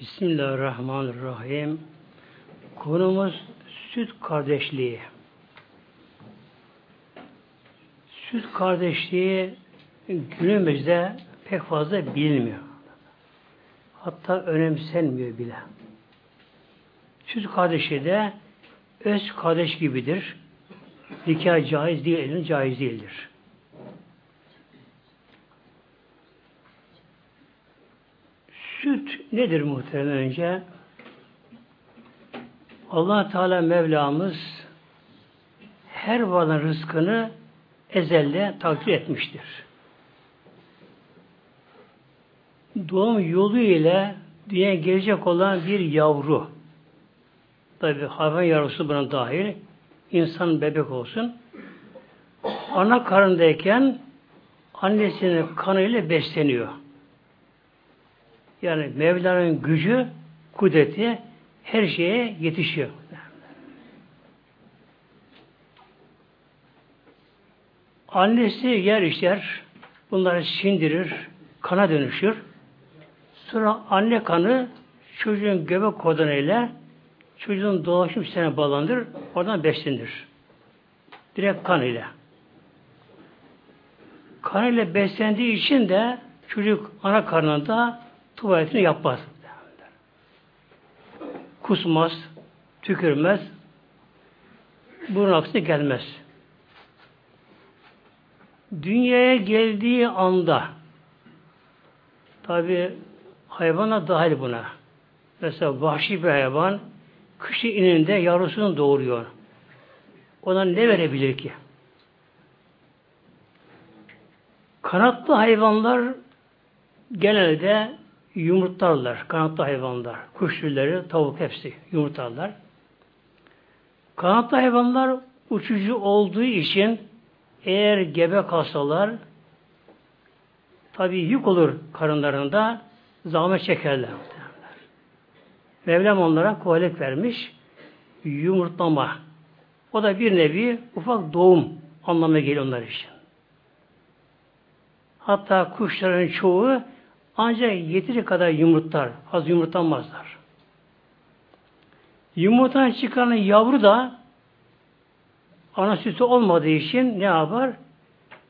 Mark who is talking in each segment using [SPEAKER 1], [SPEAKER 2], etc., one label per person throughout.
[SPEAKER 1] Bismillahirrahmanirrahim. Konumuz süt kardeşliği. Süt kardeşliği günümüzde pek fazla bilinmiyor. Hatta önemsenmiyor bile. Süt kardeşi de öz kardeş gibidir. Nikah caiz değil, elin caiz değildir. Süt nedir muhtemelen önce? allah Teala Mevlamız her varlığın rızkını ezelde takdir etmiştir. Doğum yolu ile dünyaya gelecek olan bir yavru tabi hayvan yavrusu buna dahil insan bebek olsun ana karındayken annesinin kanıyla besleniyor. Yani Mevla'nın gücü, kudreti her şeye yetişiyor. Annesi yer işler, bunları sindirir, kana dönüşür. Sonra anne kanı çocuğun göbek kodunuyla çocuğun dolaşım sistemine bağlandır, oradan beslenir. Direkt kan ile. Kan ile beslendiği için de çocuk ana karnında tuvaletini yapmaz. Kusmaz, tükürmez, burun aksine gelmez. Dünyaya geldiği anda tabi hayvana dahil buna. Mesela vahşi bir hayvan kışı ininde yavrusunu doğuruyor. Ona ne verebilir ki? Kanatlı hayvanlar genelde yumurtlarlar. Kanatlı hayvanlar. Kuş türleri, tavuk hepsi yumurtlarlar. Kanatlı hayvanlar uçucu olduğu için eğer gebe kalsalar tabi yük olur karınlarında zahmet çekerler. Mevlam onlara kolaylık vermiş yumurtlama. O da bir nevi ufak doğum anlamına geliyor onlar için. Hatta kuşların çoğu ancak yeteri kadar yumurtlar. Az yumurtlanmazlar. Yumurtadan çıkan yavru da ana sütü olmadığı için ne yapar?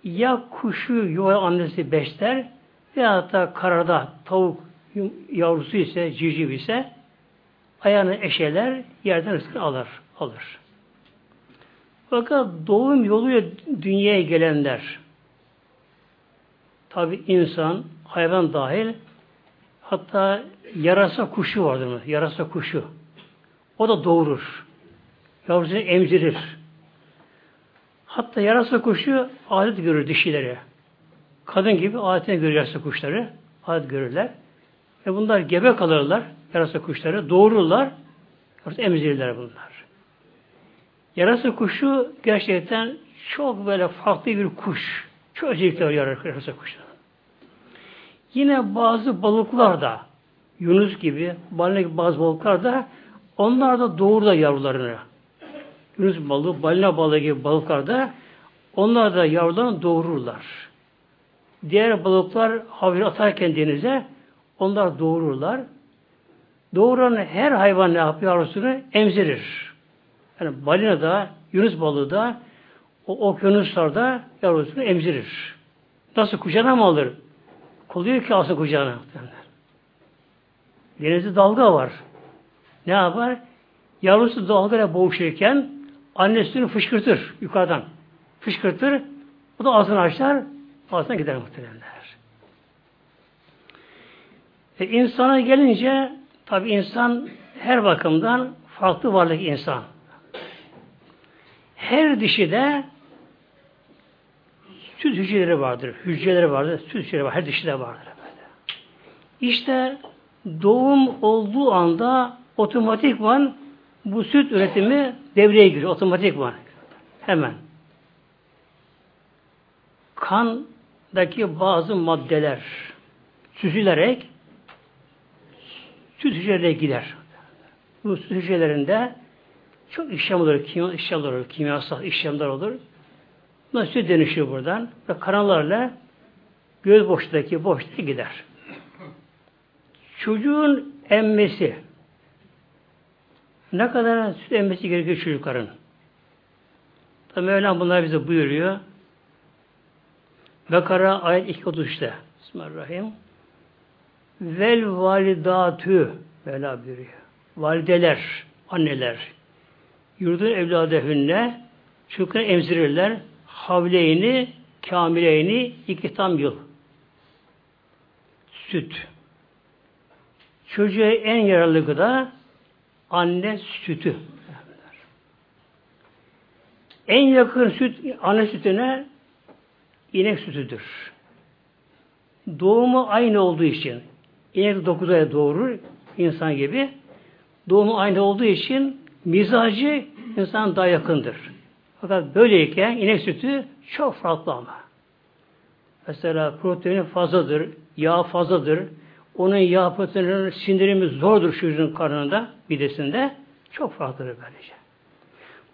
[SPEAKER 1] Ya kuşu yuva annesi besler veya da karada tavuk yavrusu ise, civciv ise ayağını eşeler, yerden rızkını alır. alır. Fakat doğum yoluyla dünyaya gelenler tabi insan, hayvan dahil hatta yarasa kuşu vardır mı? Yarasa kuşu. O da doğurur. Yavrusunu emzirir. Hatta yarasa kuşu adet görür dişileri. Kadın gibi adetine görür yarasa kuşları. Adet görürler. Ve bunlar gebe kalırlar. Yarasa kuşları. Doğururlar. Yarasa emzirirler bunlar. Yarasa kuşu gerçekten çok böyle farklı bir kuş. Çok özellikler yarasa kuşu. Yine bazı balıklar da Yunus gibi, balina gibi bazı balıklar da onlar da doğur da yavrularını. Yunus balığı, balina balığı gibi balıklar da onlar da yavrularını doğururlar. Diğer balıklar havlu atarken denize onlar doğururlar. Doğuran her hayvan ne yapıyor yavrusunu? Emzirir. Yani balina da, Yunus balığı da o okyanuslarda yavrusunu emzirir. Nasıl kucağına mı alır? Koluyor ki alsın kucağına. Denizde dalga var. Ne yapar? Yavrusu dalgayla boğuşurken annesini fışkırtır yukarıdan. Fışkırtır. O da ağzını açar. Ağzına gider muhtemelenler. E, insana gelince tabi insan her bakımdan farklı varlık insan. Her dişi de süt hücreleri vardır. Hücreleri vardır. Süt hücreleri var. Her dişide vardır. Böyle. İşte doğum olduğu anda otomatikman bu süt üretimi devreye giriyor. Otomatikman. Hemen. Kandaki bazı maddeler süzülerek süt hücrelerine gider. Bu süt hücrelerinde çok işlem olur, kimya işlemler olur, kimyasal işlemler olur. Nasıl dönüşüyor buradan ve kanallarla göz boşluğundaki boşluğa gider. Çocuğun emmesi ne kadar süt emmesi gerekiyor çocukların? Tabi Mevlam bunlar bize buyuruyor. Bekara ayet 233'te. Bismillahirrahmanirrahim. Vel validatü Mevla buyuruyor. Valideler, anneler yurdun evladehünne çocukları emzirirler. Havleyni, kamileyni iki tam yıl. Süt. Çocuğa en yararlı gıda anne sütü. En yakın süt anne sütüne inek sütüdür. Doğumu aynı olduğu için inek 9 ay doğurur insan gibi. Doğumu aynı olduğu için mizacı insan daha yakındır. Fakat böyleyken inek sütü çok farklı ama. Mesela proteini fazladır, yağ fazladır. Onun yağ proteininin sindirimi zordur çocuğun karnında, midesinde. Çok farklıdır böylece.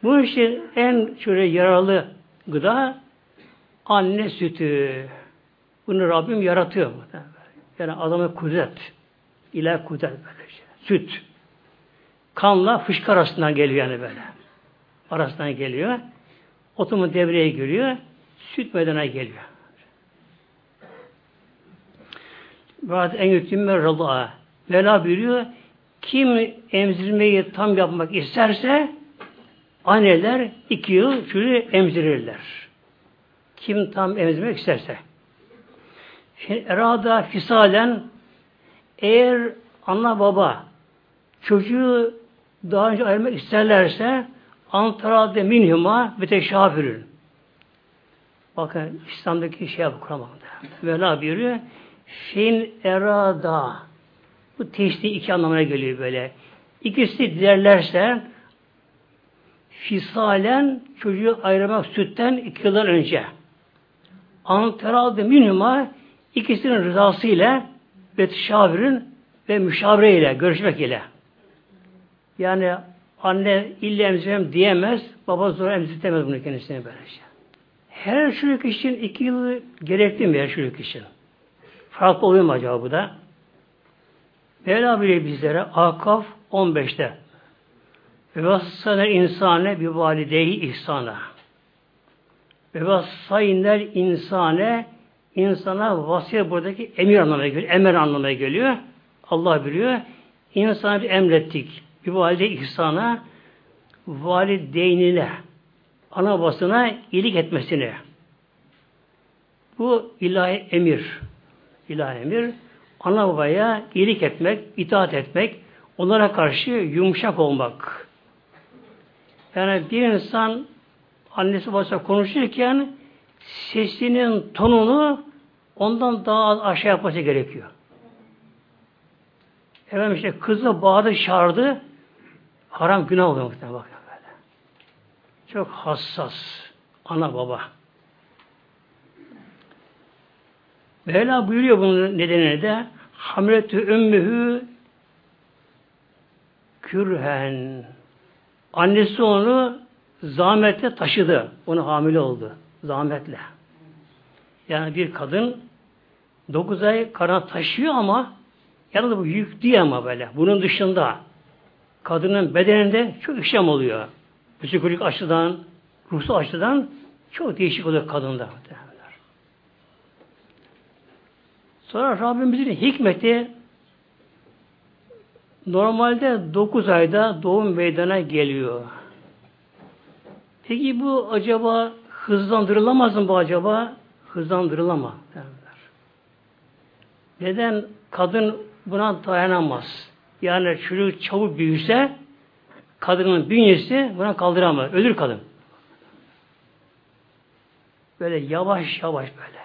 [SPEAKER 1] Bu için en şöyle yararlı gıda anne sütü. Bunu Rabbim yaratıyor. Yani adamı kudret. İlah kudret böylece. Süt. Kanla fışkı arasından geliyor yani böyle. Arasından geliyor. Otomu devreye giriyor. Süt meydana geliyor. Bazı en yutümme rıza. Vela buyuruyor. Kim emzirmeyi tam yapmak isterse anneler iki yıl çocuğu emzirirler. Kim tam emzirmek isterse. Şimdi erada fisalen eğer ana baba çocuğu daha önce ayırmak isterlerse antarade minhuma ve teşafürün. Bakın İslam'daki şey bu Kur'an'da. Vela buyuruyor. Şeyin erada bu teşni iki anlamına geliyor böyle. İkisi dilerlerse fisalen çocuğu ayırmak sütten iki yıldan önce antarade minhuma ikisinin rızası ile ve teşavürün ve müşavire ile görüşmek ile yani anne illa emzirem diyemez, baba zor emzirtemez bunu kendisine böylece. Her çocuk için iki yıl gerekli mi her çocuk için? Farklı oluyor mu acaba bu da? Mevla bile bizlere Akaf 15'te ve vassana insane bir valideyi ihsana ve vassayinler insane insana vasiyet buradaki emir anlamına geliyor. Emir anlamına geliyor. Allah biliyor. İnsanı bir emrettik bir valide ihsana valideynine ana basına iyilik etmesini bu ilahi emir ilahi emir ana babaya iyilik etmek, itaat etmek, onlara karşı yumuşak olmak. Yani bir insan annesi babası konuşurken sesinin tonunu ondan daha az aşağı yapması gerekiyor. Efendim işte kızı bağırdı, çağırdı, Haram günah oluyor muhtemelen bakın böyle. Çok hassas. Ana baba. Mevla buyuruyor bunun nedeni de hamletü ümmühü kürhen. Annesi onu zahmetle taşıdı. Onu hamile oldu. Zahmetle. Yani bir kadın dokuz ay karına taşıyor ama yalnız bu yük değil ama böyle. Bunun dışında kadının bedeninde çok işlem oluyor. Psikolojik açıdan, ruhsal açıdan çok değişik oluyor kadında. Sonra Rabbimizin hikmeti normalde 9 ayda doğum meydana geliyor. Peki bu acaba hızlandırılamaz mı bu acaba? Hızlandırılamaz. Neden kadın buna dayanamaz? Yani çocuk çabuk büyüse kadının bünyesi buna kaldıramaz. Ölür kadın. Böyle yavaş yavaş böyle.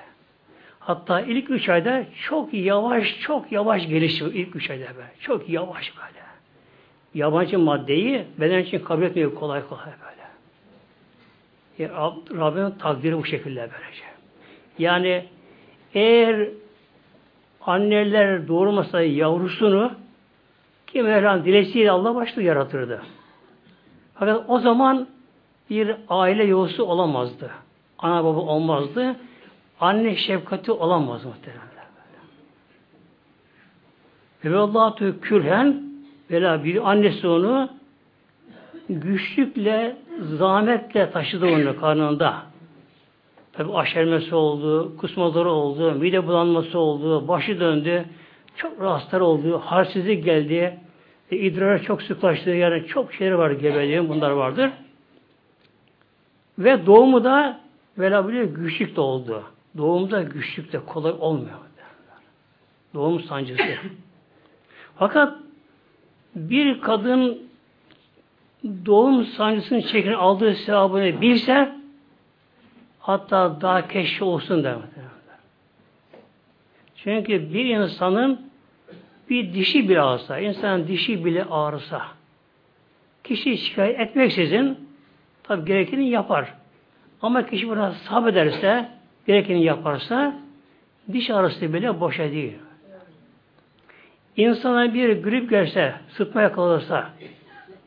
[SPEAKER 1] Hatta ilk üç ayda çok yavaş çok yavaş gelişiyor ilk üç ayda böyle. Çok yavaş böyle. Yabancı maddeyi beden için kabul etmiyor kolay kolay böyle. Yani Rabbinin takdiri bu şekilde böylece. Yani eğer anneler doğurmasa yavrusunu ki Mevlam dilesiyle Allah başta yaratırdı. Fakat o zaman bir aile yuvası olamazdı. Ana baba olmazdı. Anne şefkati olamaz muhtemelen. Ve Allahu kürhen vela bir annesi onu güçlükle, zahmetle taşıdı onu karnında. Tabi aşermesi oldu, kusmaları oldu, mide bulanması oldu, başı döndü, çok rahatsızlar oldu, halsizlik geldi, e, idrara çok sıklaştı, yani çok şeyler var gebeliğin, bunlar vardır. Ve doğumu da velhabile güçlük de oldu. Doğumda güçlük de kolay olmuyor. Doğum sancısı. Fakat bir kadın doğum sancısının çekin aldığı sevabını bilse hatta daha keşke olsun der. Çünkü bir insanın bir dişi bile ağrısa, insan dişi bile ağrısa, kişi şikayet etmeksizin tabi gerekeni yapar. Ama kişi buna sabrederse, gerekeni yaparsa diş ağrısı bile boşa değil. İnsana bir grip gelse, sıtma yakalarsa,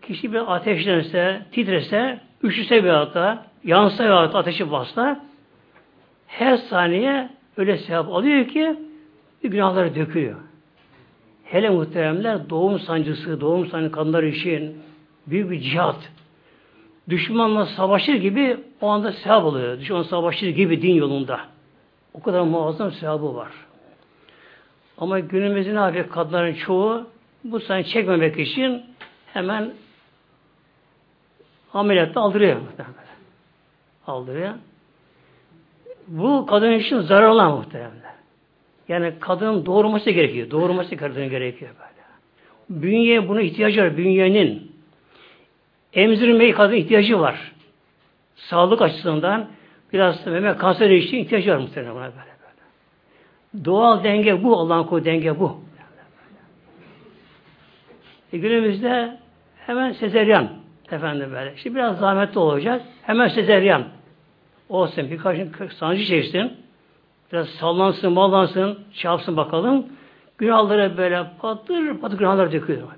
[SPEAKER 1] kişi bir ateşlense, titrese, üşüse bir hatta, yansa bir hatta ateşi bassa, her saniye öyle sevap alıyor ki günahları döküyor. Hele muhteremler doğum sancısı, doğum sancı kanlar için büyük bir cihat. Düşmanla savaşır gibi o anda sevap oluyor. Düşman savaşır gibi din yolunda. O kadar muazzam sevabı var. Ama günümüzün abi kadınların çoğu bu sayı çekmemek için hemen ameliyatta aldırıyor. Aldırıyor. Bu kadın için zararlı muhtemelen. Yani kadının doğurması gerekiyor. Doğurması kadının gerekiyor böyle. Bünye buna ihtiyacı var. Bünyenin emzirmeye kadın ihtiyacı var. Sağlık açısından biraz meme kanser için ihtiyacı var muhtemelen buna böyle. böyle. Doğal denge bu. Allah'ın koyduğu denge bu. E günümüzde hemen sezeryan efendim böyle. İşte biraz zahmetli olacak. Hemen sezeryan olsun. Birkaç sancı çeksin. Biraz sallansın, mallansın, çarpsın bakalım. Günahları böyle patır patır günahlar döküyor.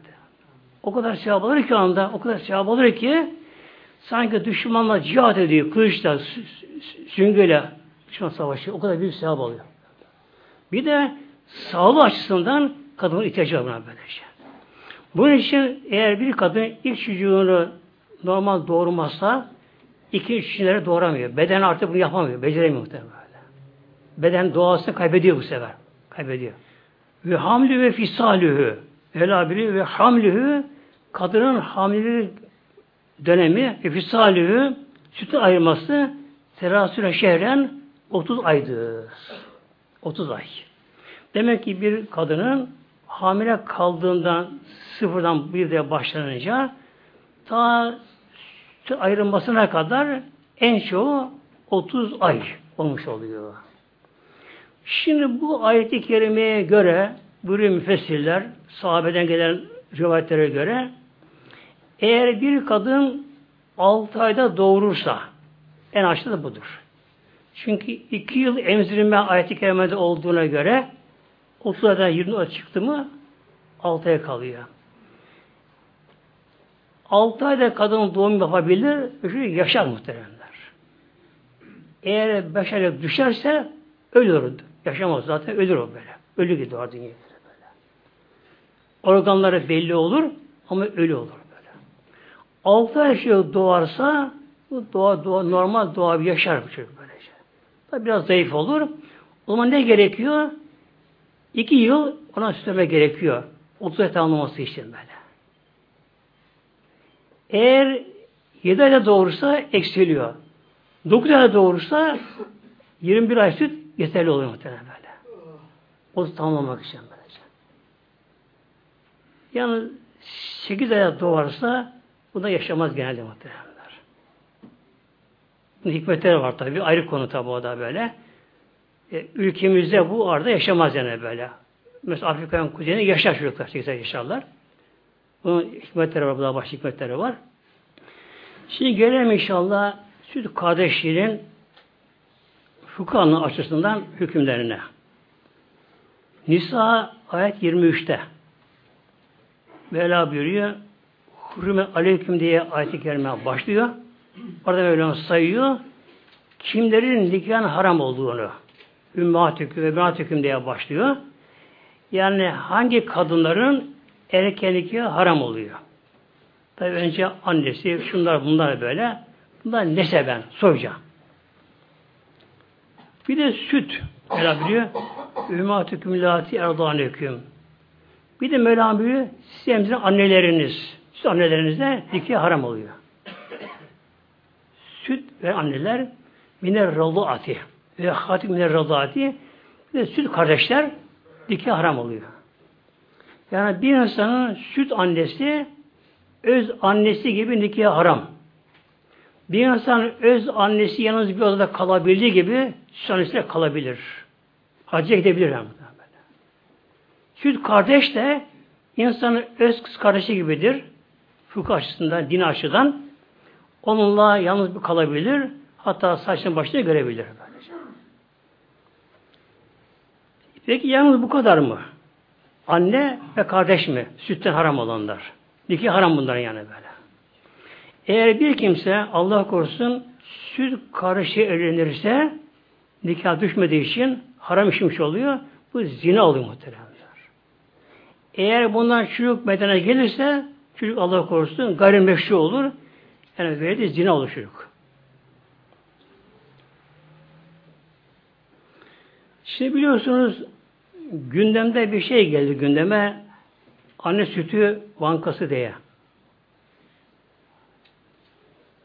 [SPEAKER 1] O kadar sevap ki anda, o kadar sevap ki sanki düşmanla cihat ediyor, kılıçla, süngüyle düşman savaşı. O kadar büyük sevap alıyor. Bir de sağlığı açısından kadının ihtiyacı var buna böylece. Bunun için eğer bir kadın ilk çocuğunu normal doğurmazsa iki üç kişileri doğuramıyor. Beden artık bunu yapamıyor. Beceremiyor muhtemelen beden doğasını kaybediyor bu sefer. Kaybediyor. Ve hamlü ve fisalühü elabili ve hamlühü kadının hamilelik dönemi ve fisalühü sütü ayırması terasüre şehren 30 aydır. 30 ay. Demek ki bir kadının hamile kaldığından sıfırdan bir de başlanınca ta ayrılmasına kadar en çoğu 30 ay olmuş oluyor. Şimdi bu ayet-i kerimeye göre buyuruyor müfessirler, sahabeden gelen rivayetlere göre eğer bir kadın 6 ayda doğurursa en aşağı da budur. Çünkü 2 yıl emzirme ayet-i kerimede olduğuna göre 30 ayda 20 ay çıktı mı 6 ay kalıyor. 6 ayda kadın doğum yapabilir, yaşar muhteremler. Eğer 5 aylık düşerse ölür. Yaşamaz zaten ölür o böyle. Ölü gibi doğar dünyaya böyle. Organları belli olur ama ölü olur böyle. Altı ay şey doğarsa bu doğa, doğa, normal doğa bir yaşar bu çocuk böylece. Tabi biraz zayıf olur. O zaman ne gerekiyor? İki yıl ona süsleme gerekiyor. 30 ay tamamlaması için böyle. Eğer 7 ayda doğursa eksiliyor. 9 ayda doğursa 21 ay süt yeterli oluyor muhtemelen böyle. O tamamlamak için böylece. Yani 8 aya doğarsa bu da yaşamaz genelde muhtemelenler. Hikmetleri var tabi. Ayrı konu tabi o da böyle. E, ülkemizde bu arada yaşamaz yani böyle. Mesela Afrika'nın kuzeyinde yaşar çocuklar. 8 ay yaşarlar. Bunun hikmetleri var. Bu da başka hikmetleri var. Şimdi gelelim inşallah süt kardeşliğinin fıkhanın açısından hükümlerine. Nisa ayet 23'te Mevla buyuruyor Hürme aleyküm diye ayet-i başlıyor. Orada Mevla sayıyor. Kimlerin nikahın haram olduğunu Ümmatüküm ve Ümmatüküm diye başlıyor. Yani hangi kadınların erkenlik haram oluyor. Tabi önce annesi, şunlar bunlar böyle. Bunlar neseben, soyca. Bir de süt. Mevla biliyor. Ümmatü kümülati erdaneküm. Bir de Mevla biliyor. Siz emziren anneleriniz. Siz annelerinizde dikey haram oluyor. Süt ve anneler miner raduati ve hatik miner raduati ve süt kardeşler dikey haram oluyor. Yani bir insanın süt annesi öz annesi gibi nikah haram. Bir insan öz annesi yalnız bir odada kalabildiği gibi annesiyle kalabilir. Hacca gidebilir. Yani. Süt kardeş de insanın öz kız kardeşi gibidir. Fıkıh açısından, din açıdan. Onunla yalnız bir kalabilir. Hatta saçını başını görebilir. Böylece. Peki yalnız bu kadar mı? Anne ve kardeş mi? Sütten haram olanlar. Nikah haram bunların yani böyle. Eğer bir kimse Allah korusun süt karışı evlenirse nikah düşmediği için haram işmiş oluyor. Bu zina oluyor muhteremler. Eğer bundan çocuk bedene gelirse çocuk Allah korusun gayrimeşru olur. Yani böyle de zina olur çocuk. Şimdi biliyorsunuz gündemde bir şey geldi gündeme anne sütü bankası diye.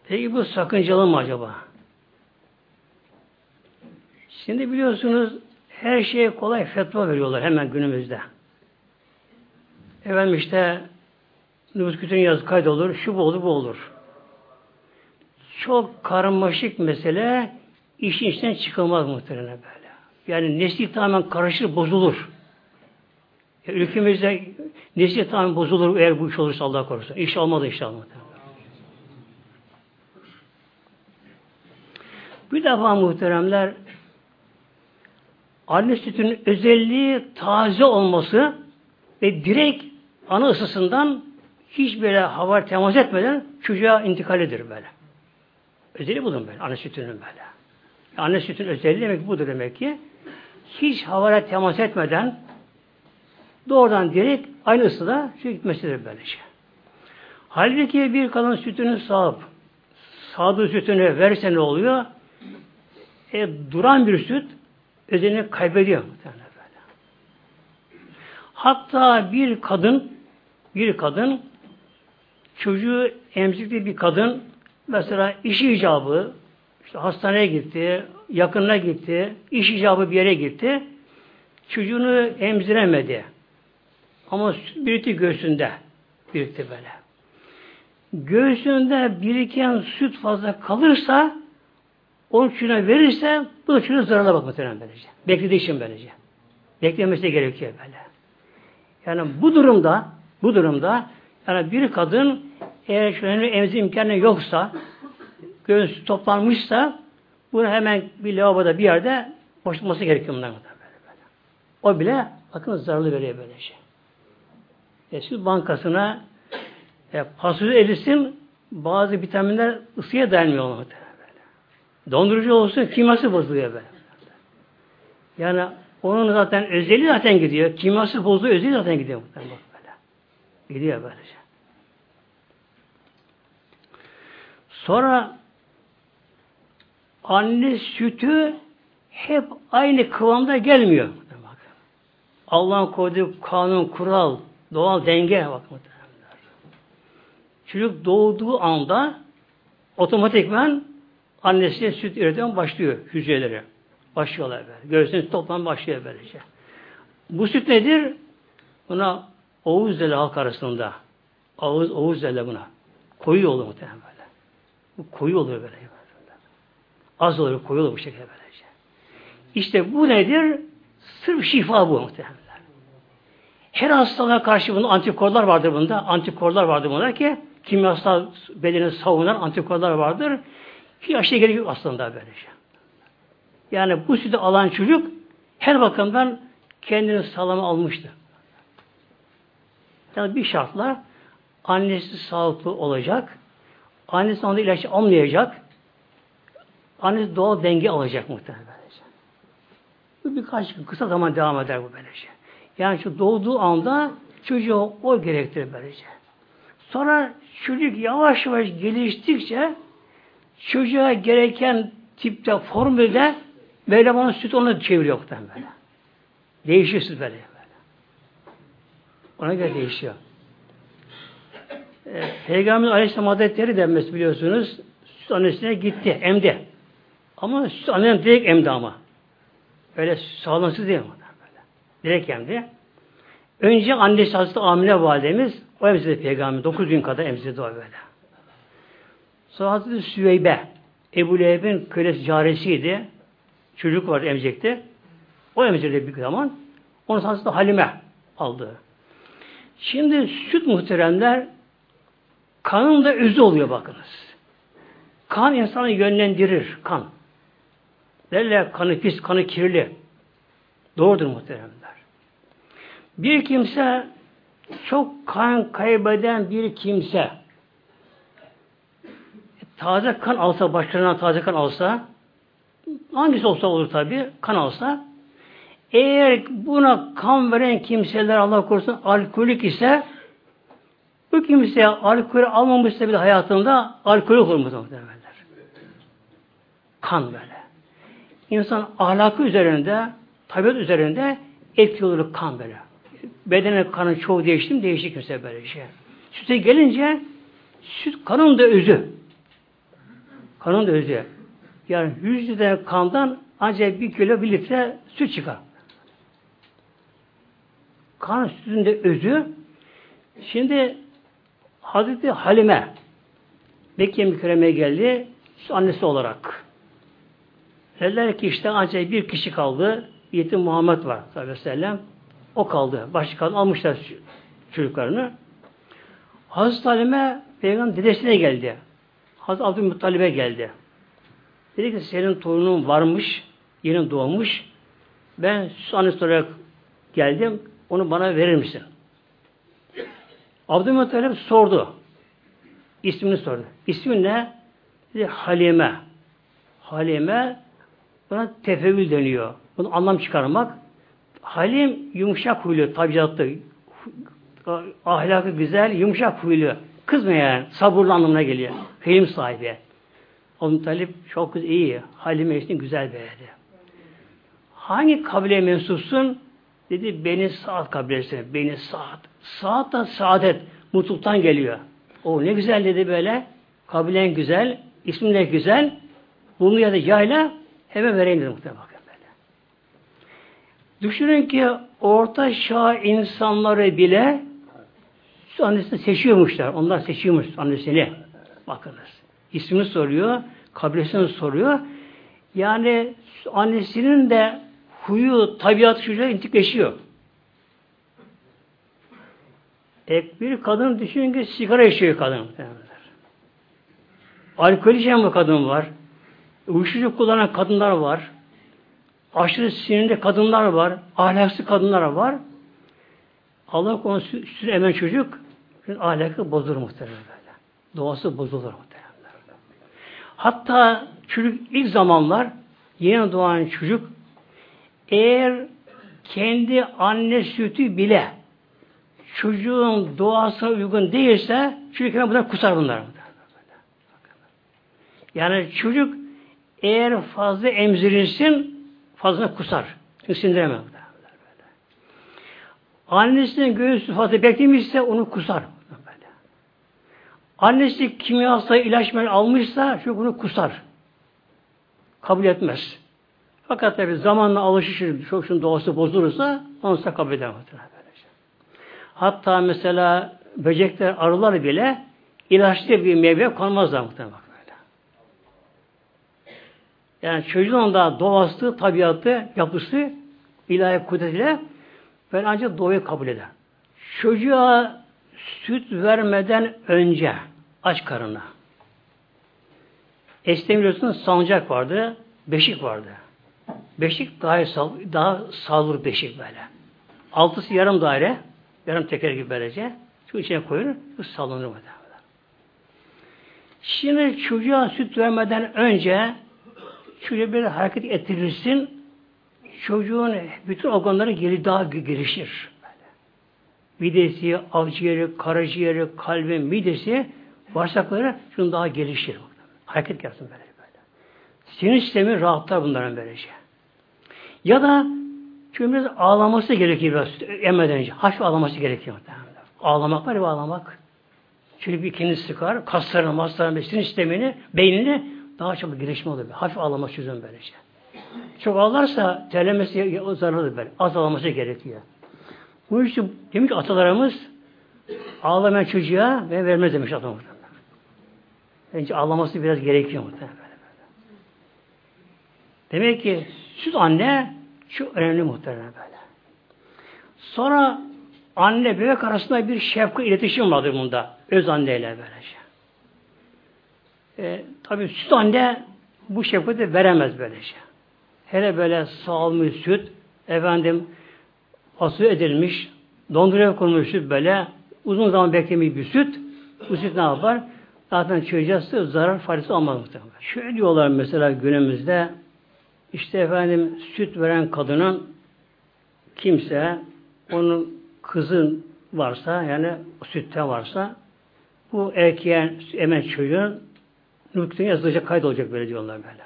[SPEAKER 1] Peki bu sakıncalı mı acaba? Şimdi biliyorsunuz her şeye kolay fetva veriyorlar hemen günümüzde. Efendim işte nüfus kütüğün yazı kaydolur, şu bu olur, bu olur. Çok karmaşık mesele işin içinden çıkılmaz muhtemelen böyle. Yani nesli tamamen karışır, bozulur. Ya, ülkemizde nesil tamamen bozulur eğer bu iş olursa Allah korusun. İş olmadı inşallah. Bir defa muhteremler anne sütünün özelliği taze olması ve direkt ana ısısından hiç böyle hava temas etmeden çocuğa intikal edir böyle. Özelliği budur böyle. Anne sütünün böyle. Anne sütünün özelliği demek budur demek ki. Hiç havaya temas etmeden doğrudan direkt aynı ısıda su gitmesidir böylece. Halbuki bir kadın sütünü sağıp sağdığı sütünü verirse ne oluyor? E, duran bir süt özelliğini kaybediyor. Hatta bir kadın bir kadın çocuğu emzikli bir kadın mesela iş icabı işte hastaneye gitti, yakınına gitti, iş icabı bir yere gitti. Çocuğunu emziremedi. Ama birikti göğsünde. Birikti böyle. Göğsünde biriken süt fazla kalırsa onu çocuğuna verirse bu da çocuğun zararına bak muhtemelen böylece. Beklediği için böylece. Beklemesi gerekiyor böyle. Yani bu durumda bu durumda yani bir kadın eğer şöyle emzim imkanı yoksa göğüs toplanmışsa bunu hemen bir lavaboda bir yerde boşaltması gerekiyor bundan böyle, böyle. O bile bakın zararlı veriyor böyle şey. Eski bankasına e, pasözü erisin bazı vitaminler ısıya dayanmıyor olmalı. Dondurucu olsun kimyası bozuluyor böyle. Yani onun zaten özelliği zaten gidiyor. Kimyası bozduğu özelliği zaten gidiyor. Böyle. Gidiyor böylece. Sonra anne sütü hep aynı kıvamda gelmiyor. Allah'ın koyduğu kanun, kural, doğal denge bak Çocuk doğduğu anda otomatikman annesiyle süt üretmeye başlıyor hücreleri. Başlıyorlar böyle. Göğsünün toplam başlıyor böylece. Bu süt nedir? Buna Oğuz deli halk arasında. Oğuz, Oğuz deli buna. Koyu olur muhtemelen böyle. Bu koyu olur böyle. Az olur, koyu olur bu şekilde böylece. İşte bu nedir? Sırf şifa bu muhtemelen. Her hastalığa karşı bunda antikorlar vardır bunda. Antikorlar vardır bunda ki kimyasal bedeni savunan antikorlar vardır. Hiç aşıya gerek yok aslında böylece. Yani bu sütü alan çocuk her bakımdan kendini sağlama almıştı. Yani bir şartla annesi sağlıklı olacak. Annesi onda ilaç almayacak. Annesi doğal denge alacak muhtemelen. Bu birkaç gün kısa zaman devam eder bu böylece. Yani şu doğduğu anda çocuğu o gerektirir böylece. Sonra çocuk yavaş yavaş geliştikçe çocuğa gereken tipte, formülde Mevlama'nın süt onu çeviriyor böyle. Değişiyor süt böyle. Ona göre değişiyor. Ee, Peygamber Aleyhisselam Hazretleri denmesi biliyorsunuz süt annesine gitti, emdi. Ama süt anneden direkt emdi ama. Öyle sağlansız değil mi? Böyle. Direkt emdi. Önce annesi Hazreti Amine validemiz o emzirdi peygamber. Dokuz gün kadar emzirdi o böyle. Sonra Süveybe Ebu Leheb'in kölesi caresiydi. Çocuk var emecekti. O emzirdi bir zaman. Onu Hazreti Halime aldı. Şimdi süt muhteremler kanın da özü oluyor bakınız. Kan insanı yönlendirir. Kan. Derler kanı pis, kanı kirli. Doğrudur muhteremler. Bir kimse çok kan kaybeden bir kimse taze kan alsa, başlarından taze kan alsa hangisi olsa olur tabi kan alsa eğer buna kan veren kimseler Allah korusun alkolik ise bu kimse alkol almamışsa bile hayatında alkolik olur muhtemelen. Kan böyle. İnsan ahlakı üzerinde, tabiat üzerinde etki olur kan böyle. Bedenin kanı çoğu değişti mi? Değişti kimse böyle şey. Süte gelince süt kanın da özü. Kanın da özü. Yani 100 litre kandan ancak bir kilo bir litre süt çıkar. Kan sütün de özü. Şimdi Hazreti Halime Mekke mükerremeye geldi. Annesi olarak. Dediler ki işte ancak bir kişi kaldı. Yetim Muhammed var sallallahu aleyhi ve sellem. O kaldı. Başka almışlar çocuklarını. Hazreti Halime Peygamber dedesine geldi. Hazreti Abdülmuttalib'e geldi. Dedi ki senin torunun varmış, yeni doğmuş. Ben annesi olarak geldim. Onu bana verir misin? Abdülmuttalib sordu. İsmini sordu. İsmin ne? Dedi Halime. Halime buna tefevül deniyor. Bunu anlam çıkarmak. Halim yumuşak huylu, tabiatlı, ahlakı güzel, yumuşak huylu. Kızmayan, sabırlı anlamına geliyor. Film sahibi. Onun talip çok iyi. Halime için güzel böyle. Hangi kabile mensupsun? Dedi beni saat kabilesine. Beni saat. Saat da saadet. Mutluluktan geliyor. O ne güzel dedi böyle. Kabilen güzel. ismin de güzel. Bunu ya da yayla hemen vereyim dedi muhtemelen. Böyle. Düşünün ki orta çağ insanları bile annesini seçiyormuşlar. Onlar seçiyormuş annesini. Bakınız. İsmini soruyor. Kabilesini soruyor. Yani annesinin de huyu, tabiatı çocuğa intikleşiyor. E, bir kadın düşünün ki sigara içiyor kadın. Alkol içen bir kadın var. Uyuşturucu kullanan kadınlar var. Aşırı sinirli kadınlar var. Ahlaksız kadınlar var. Allah konusu sütür emen çocuk ahlakı bozulur muhtemelen. Doğası bozulur. Hatta çocuk ilk zamanlar yeni doğan çocuk eğer kendi anne sütü bile çocuğun doğasına uygun değilse çocuk hemen bunlar kusar bunlar. Yani çocuk eğer fazla emzirirsin fazla kusar. Çünkü sindiremez. Annesinin göğüsü fazla beklemişse onu kusar. Annesi kimyasal ilaç almışsa çocuk bunu kusar. Kabul etmez. Fakat tabi zamanla alışışır, çok şunun doğası bozulursa onu da kabul eder. Hatta mesela böcekler, arılar bile ilaçlı bir meyve konmazlar muhtemelen. Yani çocuğun da doğası, tabiatı, yapısı ilahi kudretiyle ben ancak doğayı kabul eder. Çocuğa süt vermeden önce aç karına. Eskiden biliyorsunuz sancak vardı, beşik vardı. Beşik daha sal, daha sağlıklı beşik böyle. Altısı yarım daire, yarım teker gibi böylece. Şu içine koyulur, sallanır mı? Şimdi çocuğa süt vermeden önce çocuğa bir hareket ettirirsin, çocuğun bütün organları geri daha gelişir. Midesi, akciğeri, karaciğeri, kalbi, midesi, bağırsakları şunun daha gelişir. Hareket yapsın böyle böyle. Sinir sistemi rahatlar bunların böylece. Ya da çünkü biraz ağlaması gerekiyor biraz emmeden önce. Hafif ağlaması gerekiyor. Ağlamak var ya ağlamak. Çünkü bir kendini sıkar, kaslarını, maslarını, sinir sistemini, beynini daha çok gelişme olur. Hafif ağlaması çözüm böylece. Çok ağlarsa terlemesi zararlı böyle. Az ağlaması gerekiyor. Bu için demek ki atalarımız ağlamayan çocuğa ve vermez demiş atalarımız. Bence ağlaması biraz gerekiyor muhtemelen. Demek ki süt anne çok önemli muhtemelen böyle. Sonra anne bebek arasında bir şefkat iletişim vardır bunda. Öz anneyle böylece. E, tabi süt anne bu şefkati veremez böylece. Hele böyle sağılmış süt, efendim asıl edilmiş, donduruya konmuş süt böyle, uzun zaman beklemiş bir süt, bu süt ne yapar? Zaten çocuğa zarar faydası olmaz muhtemelen. Şöyle diyorlar mesela günümüzde, işte efendim süt veren kadının kimse onun kızın varsa yani sütte varsa bu erkeğin emen çocuğun nükteye yazılacak kaydolacak böyle diyorlar böyle.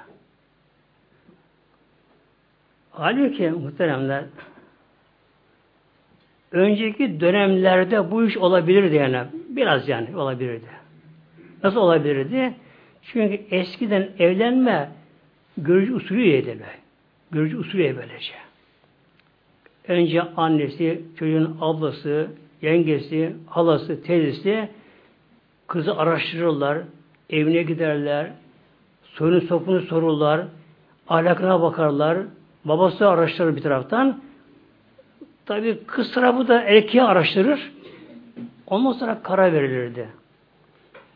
[SPEAKER 1] Halbuki muhteremler önceki dönemlerde bu iş olabilirdi yani. Biraz yani olabilirdi. Nasıl olabilirdi? Çünkü eskiden evlenme görücü usulüydi be. Görücü usulüye böylece. Önce annesi, çocuğun ablası, yengesi, halası, teyzesi kızı araştırırlar, evine giderler, soyunu sopunu sorurlar, ahlakına bakarlar, babası araştırır bir taraftan. Tabi kız tarafı da erkeği araştırır. Ondan sonra karar verilirdi.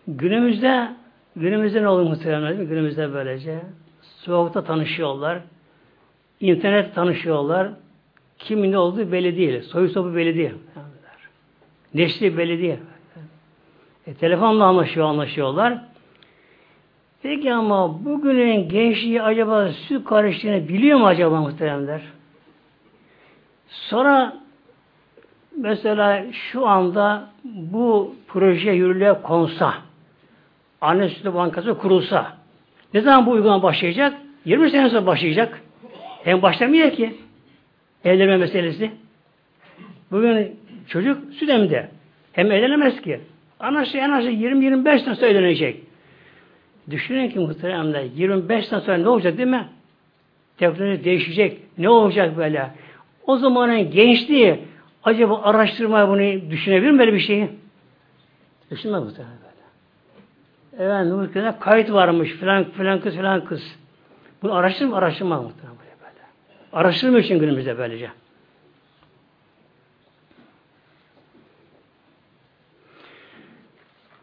[SPEAKER 1] Günümüzde günümüzde ne oluyor muhtemelen? Günümüzde böylece sokakta tanışıyorlar. internet tanışıyorlar. Kimin ne olduğu belli değil. Soyu sopu belli değil. Neşli belli değil. E, telefonla anlaşıyor, anlaşıyorlar. Peki ama bugünün gençliği acaba süt karıştığını biliyor mu acaba muhteremler? Sonra mesela şu anda bu proje yürürlüğe konsa, anne sütü bankası kurulsa, ne zaman bu uygulama başlayacak? 20 sene sonra başlayacak. Hem başlamıyor ki. Evlenme meselesi. Bugün çocuk süt emde. Hem evlenemez ki. Anası en az 20-25 sene sonra evlenecek. Düşünün ki muhteremler 25 sene sonra ne olacak değil mi? Teknoloji değişecek. Ne olacak böyle? O zamanın gençliği acaba araştırmaya bunu düşünebilir mi böyle bir şeyi? Düşünmez muhtemelen böyle. Evet, Nurköy'de kayıt varmış filan filan kız filan kız. Bunu araştırma araştırma muhtemelen böyle. böyle. Araştırmıyor için günümüzde böylece.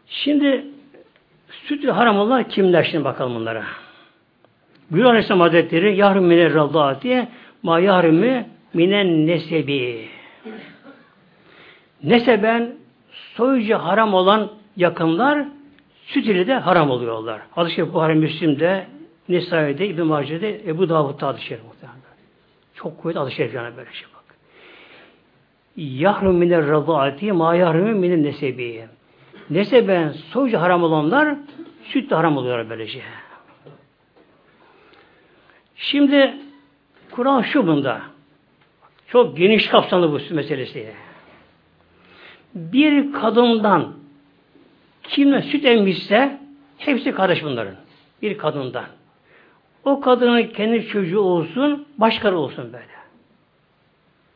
[SPEAKER 1] Şimdi süt haram olan kimler şimdi bakalım bunlara. Buyuruyor Aleyhisselam Hazretleri yahrum miner radâti ma yahrimi minen nesebi. Neseben soyucu haram olan yakınlar süt ile de haram oluyorlar. Hadis-i Şerif Buhari Müslim'de, Nisai'de, İbn-i Mace'de, Ebu Davud'da hadis-i Şerif muhtemelen. Çok kuvvetli hadis-i Şerif yani böyle şey bak. Yahrum miner radâti ma yahrimi minen nesebi. Neseben soyucu haram olanlar süt de haram oluyor böylece. Şimdi Kur'an şu bunda. Çok geniş kapsamlı bu meselesi. Bir kadından kimle süt emmişse hepsi kardeş bunların. Bir kadından. O kadının kendi çocuğu olsun, başkaları olsun böyle.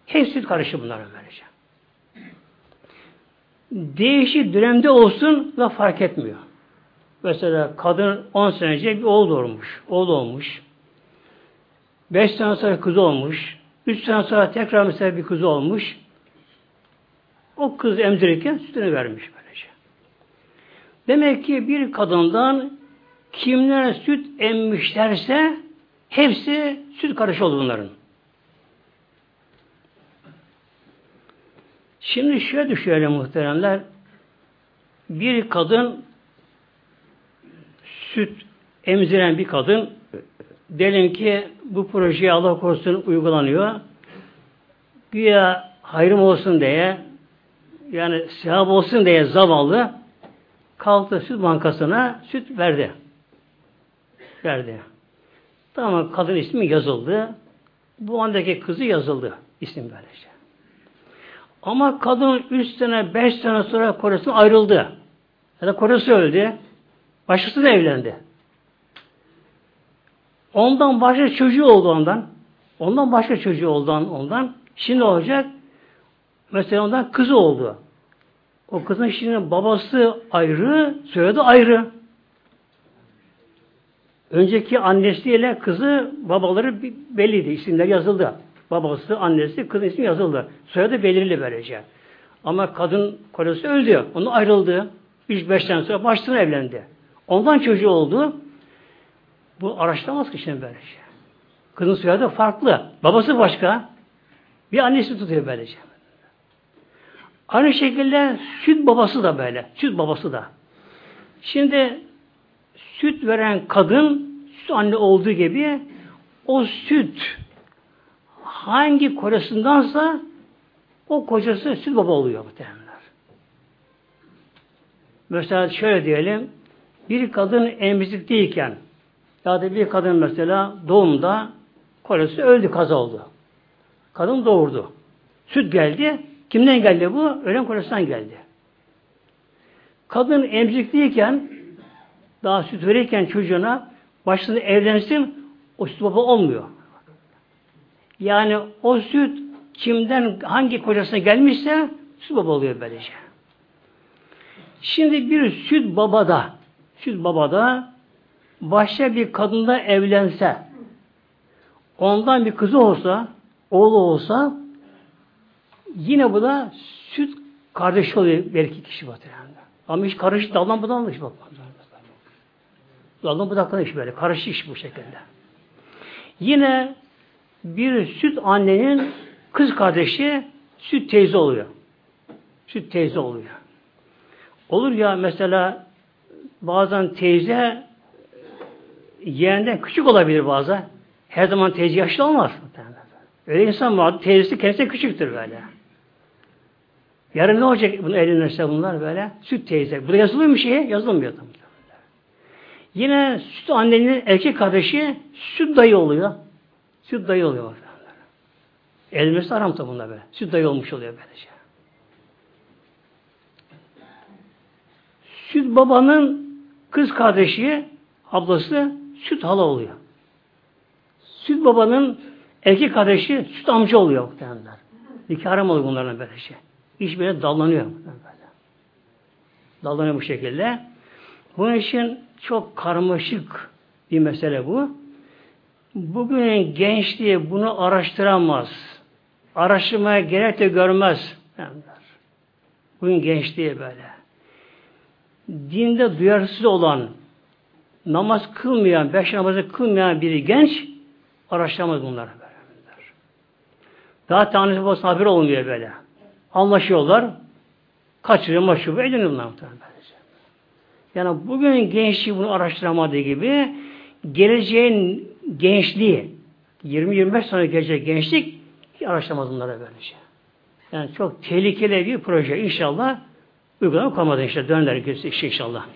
[SPEAKER 1] Hepsi karışır bunların böylece. Değişik dönemde olsun da fark etmiyor. Mesela kadın 10 sene önce bir oğul doğurmuş. Oğul olmuş. 5 sene sonra kız olmuş. 3 sene sonra tekrar mesela bir kız olmuş. O kız emzirirken sütünü vermiş böylece. Demek ki bir kadından kimler süt emmişlerse hepsi süt karışı oldu bunların. Şimdi şöyle düşünelim muhteremler. Bir kadın süt emziren bir kadın diyelim ki bu projeye Allah korusun uygulanıyor. Güya hayrım olsun diye yani sevap olsun diye zavallı kalktı süt bankasına süt verdi. Verdi. Tamam kadın ismi yazıldı. Bu andaki kızı yazıldı. isim böylece. Ama kadın 3 sene 5 sene sonra kocası ayrıldı. Ya da kocası öldü. Başkası evlendi. Ondan başka çocuğu oldu ondan. Ondan başka çocuğu oldu ondan. Şimdi olacak mesela ondan kızı oldu. O kızın şimdi babası ayrı, soyadı ayrı. Önceki annesiyle kızı babaları belliydi. İsimler yazıldı. Babası, annesi, kızın ismi yazıldı. Soyadı belirli böylece. Ama kadın kocası öldü. Onu ayrıldı. 3-5 sene sonra baştan evlendi. Ondan çocuğu oldu. Bu araştıramaz ki şimdi böylece. Kızın soyadı farklı. Babası başka. Bir annesi tutuyor böylece. Aynı şekilde süt babası da böyle. Süt babası da. Şimdi süt veren kadın süt anne olduğu gibi o süt hangi kocasındansa o kocası süt baba oluyor bu terimler. Mesela şöyle diyelim bir kadın emzikteyken ya da bir kadın mesela doğumda kocası öldü kaza oldu. Kadın doğurdu. Süt geldi. Kimden geldi bu? Ölen kocasından geldi. Kadın emzikteyken daha süt verirken çocuğuna başında evlensin o süt baba olmuyor. Yani o süt kimden hangi kocasına gelmişse süt baba oluyor böylece. Şimdi bir süt babada süt babada başka bir kadında evlense ondan bir kızı olsa oğlu olsa yine bu da süt kardeşi oluyor belki kişi batırıyor. Ama hiç karışık daldan budaklı iş bakmaz. Daldan budaklı iş böyle. Karışık iş bu şekilde. Yine bir süt annenin kız kardeşi süt teyze oluyor. Süt teyze oluyor. Olur ya mesela bazen teyze yeğenden küçük olabilir bazen. Her zaman teyze yaşlı olmaz. Öyle insan var. Teyzesi kendisi küçüktür böyle. Yarın ne olacak bunu elinirse bunlar böyle? Süt teyze. Bu da yazılıyor mu şeye? Yazılmıyor. Yine süt annenin erkek kardeşi süt dayı oluyor. Süt dayı oluyor. Elmesi aram bunlar böyle. Süt dayı olmuş oluyor böylece. Süt babanın kız kardeşi, ablası süt hala oluyor. Süt babanın erkek kardeşi süt amca oluyor muhtemelenler. Nikah haram oluyor bunlardan böylece. İş böyle dallanıyor. Böyle. Dallanıyor bu şekilde. Bunun için çok karmaşık bir mesele bu. Bugünün gençliği bunu araştıramaz. Araştırmaya gerek de görmez. Bugün gençliği böyle. Dinde duyarsız olan, namaz kılmayan, beş namazı kılmayan biri genç araştıramaz bunları. Böyle. Daha tanrısı babası haber olmuyor böyle. Anlaşıyorlar. Kaçırıyor, maşrubu, ediniyorlar. Yani bugün gençliği bunu araştıramadığı gibi geleceğin gençliği 20-25 sene gelecek gençlik araştıramaz bunlara böylece. Yani çok tehlikeli bir proje. İnşallah uygulama kalmadı işte. Döner işte inşallah.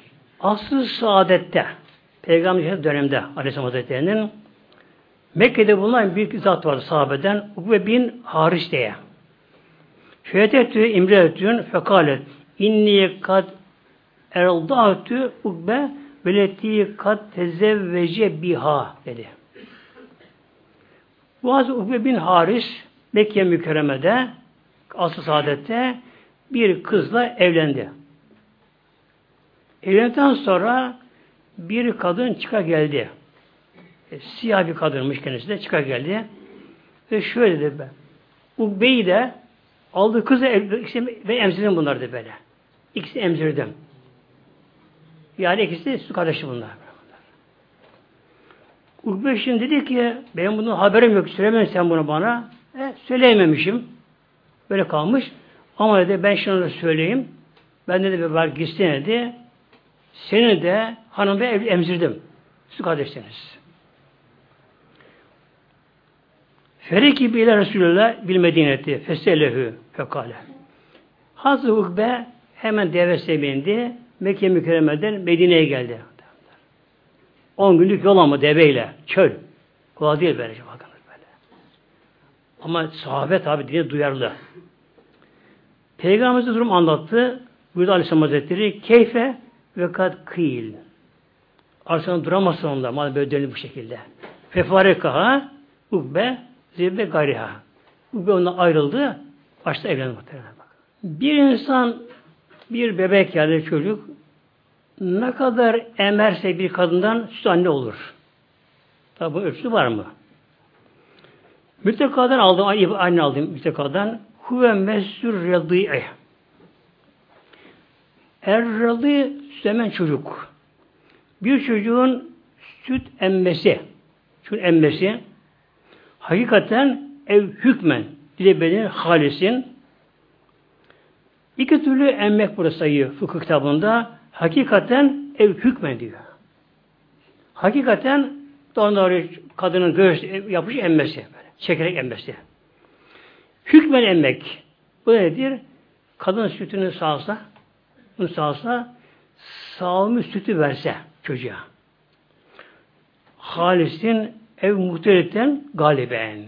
[SPEAKER 1] Asıl saadette Peygamber dönemde Aleyhisselam Hazretleri'nin Mekke'de bulunan bir zat vardı sahabeden Ukbe bin Haris diye. Şehadetü imretün fekalet inni kad eldâtü ukbe veleti kad tezevvece biha dedi. Bu az Ukbe bin Haris Mekke mükerremede asıl saadette bir kızla evlendi. Evlendikten sonra bir kadın çıka geldi. E, siyah bir kadınmış kendisi de çıka geldi. Ve şöyle dedi ben. Ukbe'yi de aldı kızı ikisi, ben emzirdim bunları da böyle. İkisi emzirdim. Yani ikisi su kardeşi bunlar. Ukbe şimdi dedi ki ben bunu haberim yok söylemem sen bunu bana. E, söyleyememişim. Böyle kalmış. Ama dedi ben şunu da söyleyeyim. Ben de bir var gitsin dedi. Seni de hanım ve emzirdim. Siz kardeşsiniz. Fereki bile Resulullah bil Medineti feselehü fekale. Hazreti Ukbe hemen devesine bindi. Mekke mükerremeden Medine'ye geldi. 10 günlük yol ama deveyle. Çöl. Kolay değil böylece bakınız böyle. Ama sahabe tabi diye duyarlı. Peygamberimiz durum anlattı. Buyurdu Aleyhisselam Hazretleri keyfe ve kad kıyıl. Arsadan duramazsın onda. Madem böyle dönüyor bu şekilde. Fefarekaha ukbe zirbe gayriha. Ukbe ondan ayrıldı. Başta evlendi muhtemelen. Bir insan bir bebek yani çocuk ne kadar emerse bir kadından süt anne olur. Tabi ölçüsü var mı? Müttekadan aldım, anne aldım müttekadan. Huve mesur redi'e. Er süt çocuk. Bir çocuğun süt emmesi, süt emmesi hakikaten ev hükmen dile bedenir halisin iki türlü emmek burada sayıyor fıkıh kitabında. Hakikaten ev hükmen diyor. Hakikaten doğru kadının göğüs yapış emmesi. Böyle, çekerek emmesi. Hükmen emmek. Bu nedir? Kadın sütünü sağsa, bunu sağsa, sağılmış sütü verse çocuğa. Halis'in ev muhteliften galiben.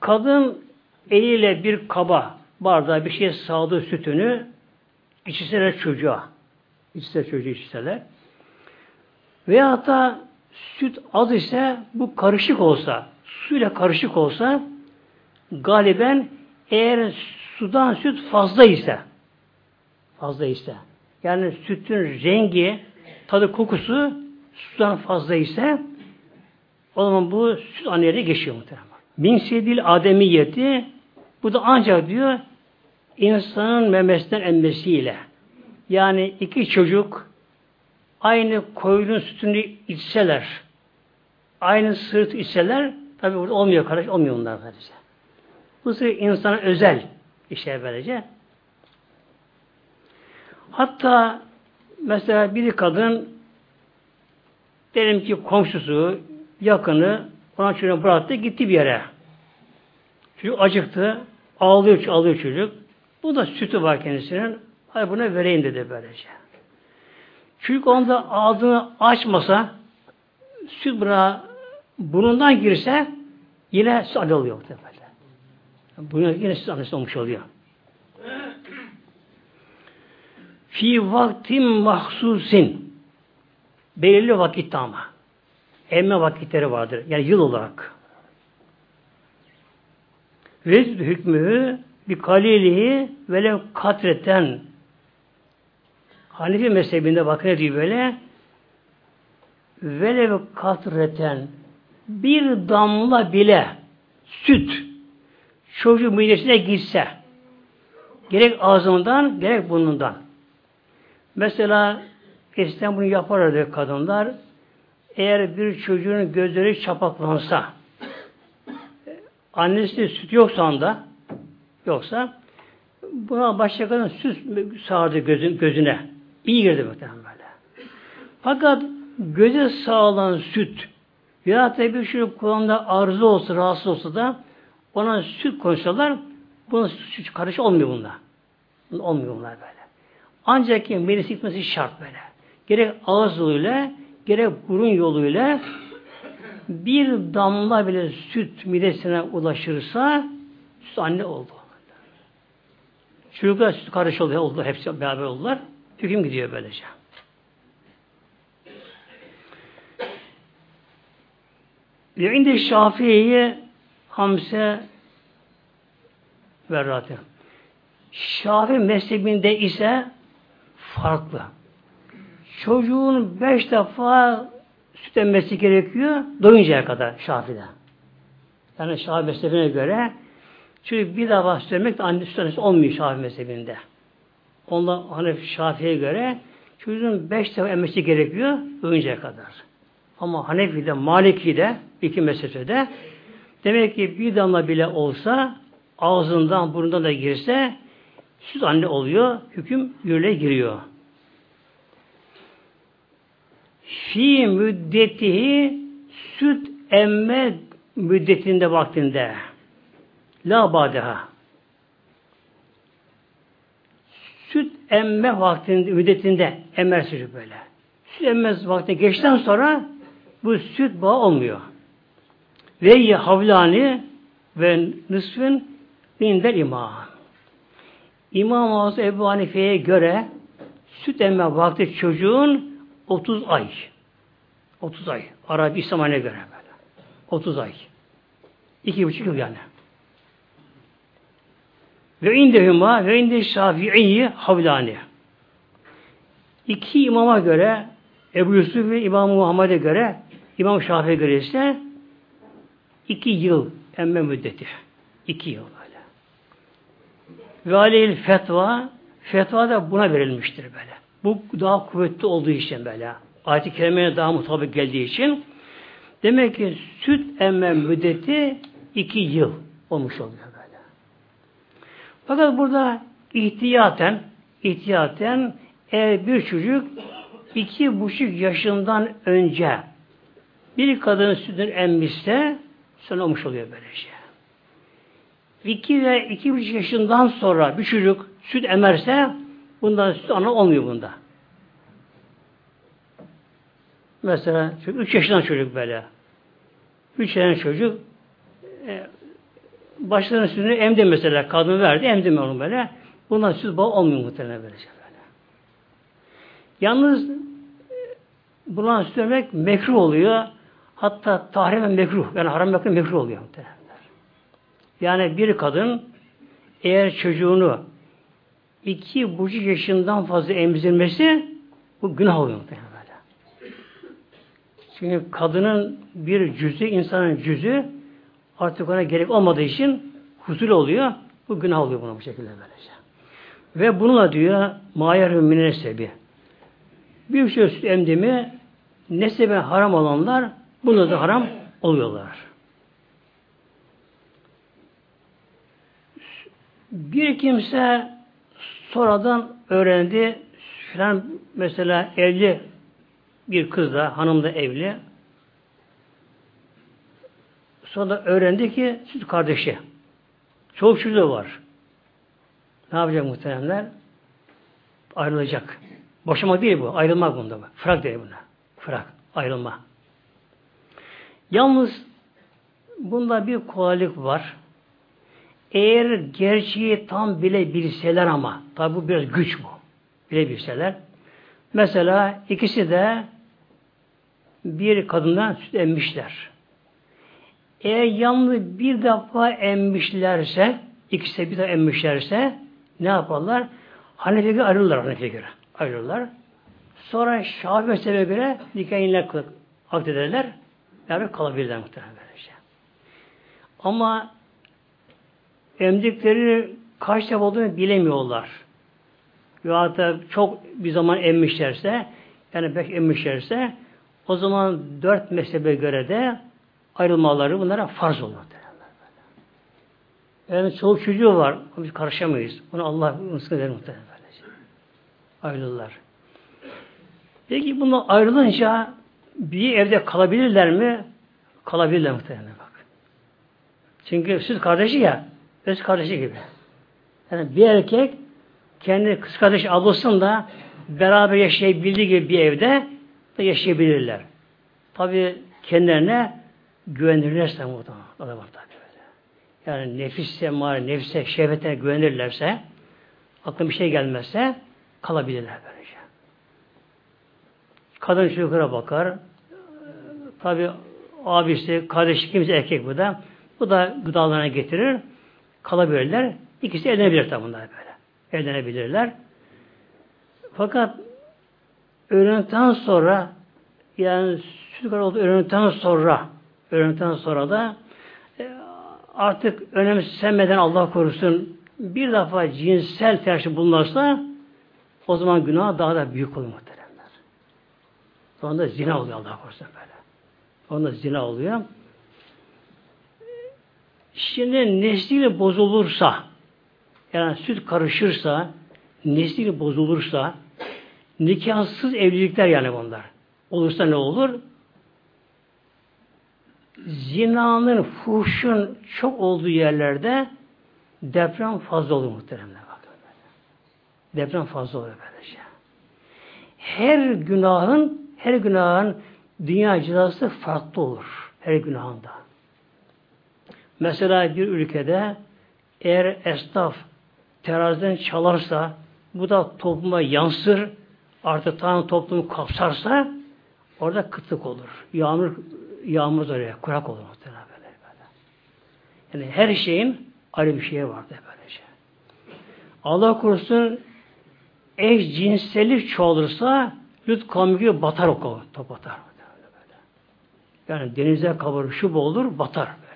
[SPEAKER 1] Kadın eliyle bir kaba bardağa bir şey sağdığı sütünü içseler çocuğa. İçseler çocuğu içseler. Veya da süt az ise bu karışık olsa, suyla karışık olsa galiben eğer sudan süt fazla ise fazla ise yani sütün rengi, tadı, kokusu sudan fazla ise o zaman bu süt anneye geçiyor muhtemelen. Min sedil ademiyeti bu da ancak diyor insanın memesinden emmesiyle yani iki çocuk aynı koyunun sütünü içseler aynı sırt içseler tabi burada olmuyor kardeş olmuyor onlar kardeşler. Bu sefer insana özel işler böylece. Hatta mesela bir kadın diyelim ki komşusu, yakını ona çocuğunu bıraktı gitti bir yere. Çocuk acıktı. Ağlıyor, ağlıyor çocuk. Bu da sütü var kendisinin. Hayır buna vereyim dedi böylece. Çocuk onda ağzını açmasa süt buna burnundan girse yine oluyor. Böyle. Bunu yine annesi olmuş oluyor. Fi vaktin mahsusin. Belirli vakitte ama. Emme vakitleri vardır. Yani yıl olarak. Ve hükmü bir kalilihi velev katreten. Hanefi mezhebinde bakın ne diyor böyle? Velev katreten. Bir damla bile süt çocuğun midesine gitse gerek ağzından gerek burnundan mesela eskiden bunu yaparlardı kadınlar eğer bir çocuğun gözleri çapaklansa annesi süt yoksa anda yoksa buna başka kadın süt sağırdı gözün, gözüne. İyi girdi muhtemelen böyle. Fakat göze sağlanan süt ya da bir şey kulağında arıza olsa, rahatsız olsa da ona süt konuşsalar buna süt karış olmuyor bunda. Olmuyor bunlar böyle. Ancak ki beni gitmesi şart böyle. Gerek ağız yoluyla gerek burun yoluyla bir damla bile süt midesine ulaşırsa süt anne oldu. Çocuklar süt karış oluyor, oldu, hepsi beraber oldular. Hüküm gidiyor böylece. Ve indi Şafii'ye Hamse verratı. Şafi mezhebinde ise farklı. Çocuğun beş defa süt emmesi gerekiyor doyuncaya kadar Şafi'de. Yani Şafi mezhebine göre çünkü bir defa süt emmek de anne süt olmuyor Şafi mezhebinde. Ondan Hanefi Şafi'ye göre çocuğun beş defa emmesi gerekiyor doyuncaya kadar. Ama Hanefi'de, Maliki'de, iki mezhepte demek ki bir damla bile olsa ağzından, burnundan da girse süt anne oluyor, hüküm yürüle giriyor. Fi müddetihi süt emme müddetinde vaktinde la badeha süt emme vaktinde, müddetinde emmer çocuk böyle. Süt emmez vakti geçten sonra bu süt bağı olmuyor. Ve ye havlani ve nısfın indel imam. İmam Azam Ebu Hanife'ye göre süt emme vakti çocuğun 30 ay. 30 ay. Arabi İslam'a göre böyle. 30 ay. İki buçuk yıl yani. Ve indehuma ve inde şafi'i havlani. İki imama göre Ebu Yusuf ve İmam Muhammed'e göre İmam Şafii'ye göre ise iki yıl emme müddeti. İki yıl. Ve aleyhil fetva fetva da buna verilmiştir böyle. Bu daha kuvvetli olduğu için böyle. Ayet-i kerimeye daha mutabık geldiği için demek ki süt emme müddeti iki yıl olmuş oluyor böyle. Fakat burada ihtiyaten ihtiyaten eğer bir çocuk iki buçuk yaşından önce bir kadın sütünü emmişse sonra olmuş oluyor böylece. İki ve iki buçuk yaşından sonra bir çocuk süt emerse bundan süt ana olmuyor bunda. Mesela üç yaşından çocuk böyle. Üç yaşından çocuk e, başlarının sütünü emdi mesela. Kadın verdi, emdi mi onu böyle. Bundan süt bağı olmuyor muhtemelen böyle. Yalnız e, buna süt vermek mekruh oluyor. Hatta tahrimen mekruh. Yani haram yakın mekruh oluyor muhtemelen. Yani bir kadın eğer çocuğunu iki buçuk yaşından fazla emzirmesi bu günah oluyor muhtemelen. Çünkü kadının bir cüzü, insanın cüzü artık ona gerek olmadığı için huzur oluyor. Bu günah oluyor buna bu şekilde böylece. Ve bununla diyor mayar mümine sebi. Bir şey süt emdimi nesebe haram olanlar buna da haram oluyorlar. Bir kimse sonradan öğrendi. Filan mesela evli bir kız da hanım da evli. Sonra öğrendi ki süt kardeşi çok çocuğu var. Ne yapacak muhteremler? Ayrılacak. Boşama değil bu ayrılmak bunda bu. Fırak değil buna. Fırak ayrılma. Yalnız bunda bir kolaylık var eğer gerçeği tam bile bilseler ama, tabi bu biraz güç bu, bile bilseler. Mesela ikisi de bir kadından süt emmişler. Eğer yalnız bir defa emmişlerse, ikisi bir defa emmişlerse ne yaparlar? Hanefi'ye göre ayrılırlar Hanefi'ye göre. Ayrılırlar. Sonra Şafii mezhebine göre nikahınla akdederler. Beraber kalabilirler muhtemelen böylece. Ama emdikleri kaç defa olduğunu bilemiyorlar. Ya da çok bir zaman emmişlerse, yani beş emmişlerse, o zaman dört mezhebe göre de ayrılmaları bunlara farz olur. Yani çoğu çocuğu var. Biz karışamayız. Bunu Allah ısın eder muhtemelen. Ayrılırlar. Peki bunu ayrılınca bir evde kalabilirler mi? Kalabilirler muhtemelen bak. Çünkü süt kardeşi ya öz kardeşi gibi. Yani bir erkek kendi kız kardeş ablasında beraber yaşayabildiği gibi bir evde de yaşayabilirler. Tabi kendilerine güvenirlerse muhtemelen. Yani nefisse, mağara, nefse, şehvetine güvenirlerse aklına bir şey gelmezse kalabilirler böylece. Kadın çocuklara bakar. Tabi abisi, kardeşi kimse erkek bu da. Bu da gıdalarına getirir kalabilirler. İkisi evlenebilir tabi bunlar böyle. Evlenebilirler. Fakat öğrendikten sonra yani süt oldu öğrendikten sonra öğrendikten sonra da e, artık önemsemeden Allah korusun bir defa cinsel tercih bulunursa o zaman günah daha da büyük olur muhteremler. Sonra zina oluyor Allah korusun böyle. Onda zina oluyor. Şimdi nesliyle bozulursa, yani süt karışırsa, nesliyle bozulursa, nikahsız evlilikler yani bunlar. Olursa ne olur? zinanın, fuhuşun çok olduğu yerlerde deprem fazla olur muhteremler. Deprem fazla olur böylece. Her günahın, her günahın dünya cezası farklı olur. Her günahında. Mesela bir ülkede eğer esnaf teraziden çalarsa bu da topluma yansır artık tam toplumu kapsarsa orada kıtlık olur. Yağmur yağmur oraya kurak olur muhtemelen böyle, böyle. Yani her şeyin ayrı bir şeye vardı böylece. Allah korusun eş cinsellik çoğalırsa lüt kavmi batar o. Top batar. Yani denize kabarır, şu olur, batar böyle.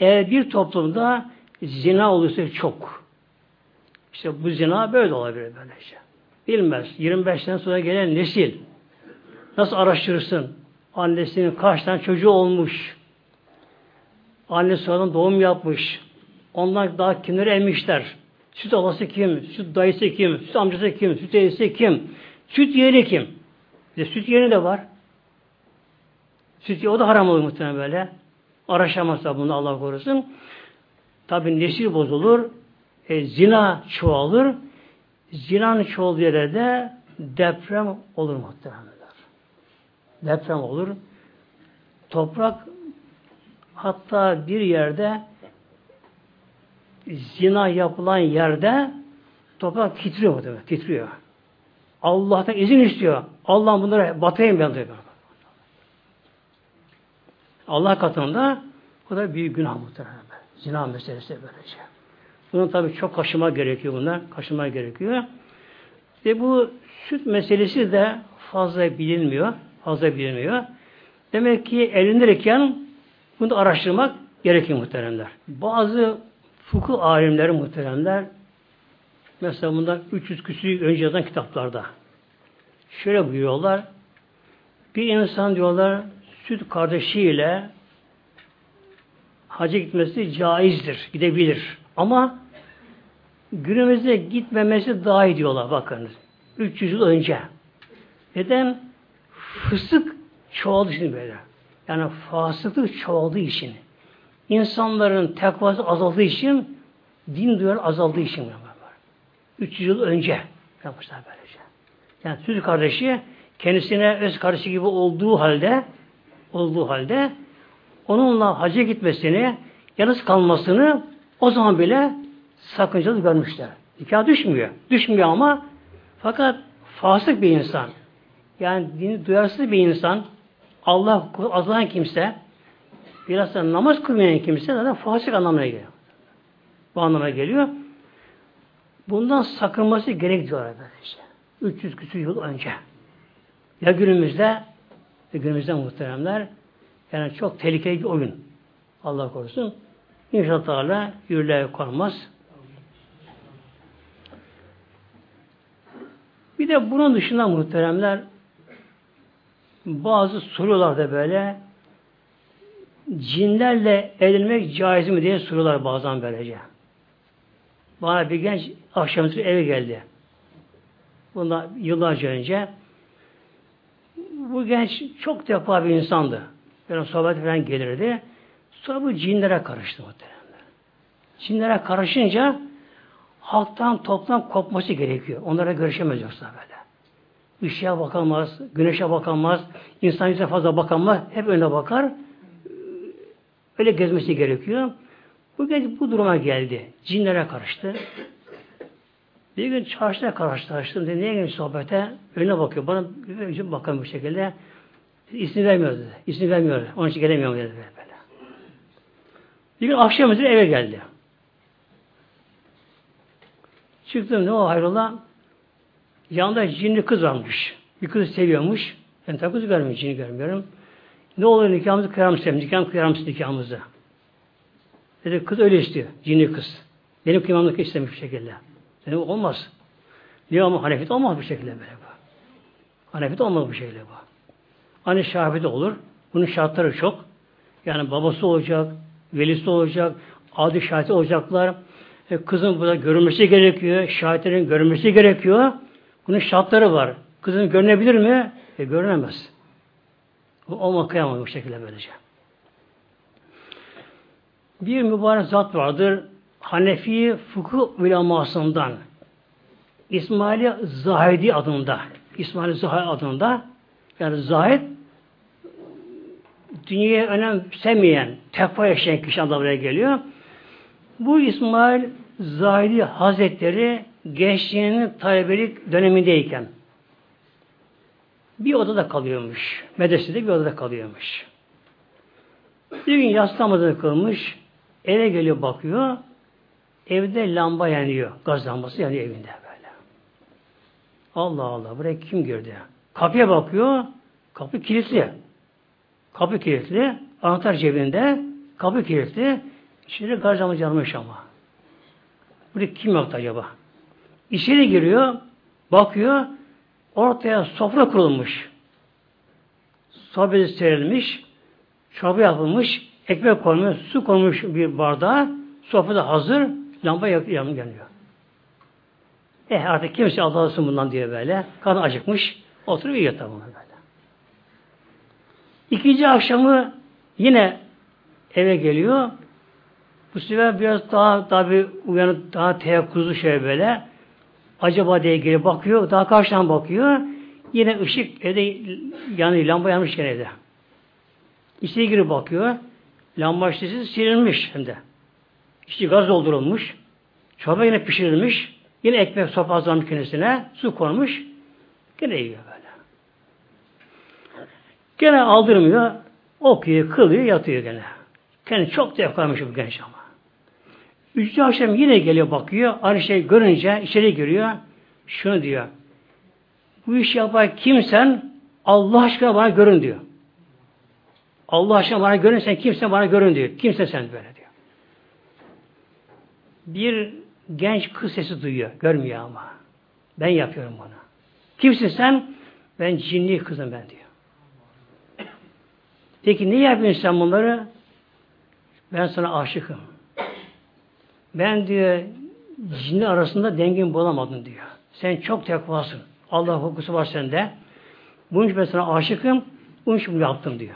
[SPEAKER 1] Eğer bir toplumda zina olursa çok. İşte bu zina böyle olabilir böylece. Bilmez. 25 sene sonra gelen nesil nasıl araştırırsın? Annesinin kaç tane çocuğu olmuş. Annesi sonradan doğum yapmış. Ondan daha kimleri emmişler. Süt alası kim? Süt dayısı kim? Süt amcası kim? Süt teyzesi kim? Süt yeğeni kim? Bir de süt yeğeni de var. Süt o da haram olur muhtemelen böyle. Araşamazsa bunu Allah korusun. Tabi nesil bozulur. E, zina çoğalır. Zinanın çoğaldığı yerlerde deprem olur muhtemelen. Deprem olur. Toprak hatta bir yerde zina yapılan yerde toprak titriyor. Titriyor. Allah'tan izin istiyor. Allah bunları batayım ben diyor. Allah katında bu da büyük günah muhtemelen. Zina meselesi böylece. Bunun tabii çok kaşıma gerekiyor bunlar. Kaşıma gerekiyor. Ve bu süt meselesi de fazla bilinmiyor. Fazla bilinmiyor. Demek ki elinirken bunu araştırmak gerekiyor muhteremler. Bazı fıkıh alimleri muhteremler mesela bundan 300 küsür önce yazan kitaplarda şöyle buyuruyorlar bir insan diyorlar süt kardeşiyle hacı gitmesi caizdir, gidebilir. Ama günümüzde gitmemesi daha iyi diyorlar bakınız. 300 yıl önce. Neden? Fısık çoğaldığı için böyle. Yani fasıklık çoğaldığı için. insanların tekvası azaldığı için din duyarı azaldığı için var. 300 yıl önce yapmışlar böylece. Yani süt kardeşi kendisine öz kardeşi gibi olduğu halde olduğu halde onunla hacca gitmesini, yalnız kalmasını o zaman bile sakıncalı görmüşler. Nikah düşmüyor. Düşmüyor ama fakat fasık bir insan, yani dini duyarsız bir insan, Allah azalan kimse, biraz da namaz kılmayan kimse zaten fasık anlamına geliyor. Bu anlamına geliyor. Bundan sakınması gerek diyorlar arkadaşlar. 300 küsur yıl önce. Ya günümüzde, günümüzde muhteremler, yani çok tehlikeli bir oyun. Allah korusun. İnşallah Teala yürürlüğe konmaz. Bir de bunun dışında muhteremler bazı soruyorlar da böyle cinlerle evlenmek caiz mi diye soruyorlar bazen böylece. Bana bir genç akşamüstü eve geldi. Bundan yıllarca önce bu genç çok defa bir insandı. Böyle sohbet falan gelirdi. Sonra bu cinlere karıştı muhtemelen. Cinlere karışınca halktan toptan kopması gerekiyor. Onlara görüşemez yoksa böyle. Işığa bakamaz, güneşe bakamaz, insan yüzüne fazla bakamaz, hep önüne bakar. Öyle gezmesi gerekiyor. Bu genç bu duruma geldi. Cinlere karıştı. Bir gün çarşıda karşılaştım. Dedi, niye gelmiş sohbete? Önüne bakıyor. Bana bir bakan bir şekilde. İsmi vermiyor dedi. İsmi vermiyor. Onun için gelemiyorum dedi. Böyle. Bir gün akşam üzere eve geldi. Çıktım ne o hayrola? Yanında cinli kız varmış. Bir kızı seviyormuş. Ben tabi kızı görmüyorum, cini görmüyorum. Ne olur nikahımızı kıyar mısın? Nikahımı kıyar mısın nikahımızı? Dedi kız öyle istiyor. Cinli kız. Benim kıymamlık istemiş bir şekilde. Dedim olmaz. Niye ama Hanefi'de olmaz bu şekilde böyle bu. Hanefi'de olmaz bu şekilde bu. Hani Şafi'de olur. Bunun şartları çok. Yani babası olacak, velisi olacak, adi şahit olacaklar. E, kızın burada görünmesi gerekiyor, şahitlerin görünmesi gerekiyor. Bunun şartları var. Kızın görünebilir mi? E, görünemez. O olma kıyamaz bu şekilde böylece. Bir mübarek zat vardır. Hanefi fıkıh ulemasından İsmail Zahidi adında İsmail Zahid adında yani Zahid dünyaya önemsemeyen, tekva yaşayan kişi anlamına geliyor. Bu İsmail Zahidi Hazretleri gençliğinin talebelik dönemindeyken bir odada kalıyormuş. Medresede bir odada kalıyormuş. Bir gün yas namazını kılmış. Eve geliyor bakıyor. Evde lamba yanıyor. Gaz lambası yanıyor evinde böyle. Allah Allah buraya kim girdi? Kapıya bakıyor. Kapı kilitli. Kapı kilitli. Anahtar cebinde. Kapı kilitli. İçeri gaz lambası yanmış ama. Buraya kim yaptı acaba? İçeri giriyor. Bakıyor. Ortaya sofra kurulmuş. Sohbeti serilmiş. Çorba yapılmış. Ekmek konmuş. Su konmuş bir bardağa. Sofra da hazır. Lamba yanıyor. yanıyor. Eh artık kimse Allah'ın bundan diye böyle. Karnı acıkmış. Oturup yiyor tabi böyle. İkinci akşamı yine eve geliyor. Bu sefer biraz daha tabi uyanıp daha teyakkuzlu şey böyle. Acaba diye gelip bakıyor. Daha karşıdan bakıyor. Yine ışık evde yanıyor. Lamba yanmış gene evde. İçeri girip bakıyor. Lamba şişesi silinmiş hem de. İçi gaz doldurulmuş. Çorba yine pişirilmiş. Yine ekmek sopa hazırlamış kendisine. Su konmuş. Gene yiyor böyle. Gene aldırmıyor. Okuyor, kılıyor, yatıyor gene. Kendi çok da yakalamış bu genç ama. Üçüncü akşam yine geliyor bakıyor. Aynı şey görünce içeri giriyor. Şunu diyor. Bu işi yapan kimsen Allah aşkına bana görün diyor. Allah aşkına bana görün sen kimse bana görün diyor. Kimse sen böyle diyor. Bir genç kız sesi duyuyor. Görmüyor ama. Ben yapıyorum bunu. Kimsin sen? Ben cinli kızım ben diyor. Peki ne yapıyorsun sen bunları? Ben sana aşıkım. Ben diyor cinli arasında dengin bulamadım diyor. Sen çok tekvasın. Allah hukusu var sende. Bunun için ben sana aşıkım. Bunun için bunu yaptım diyor.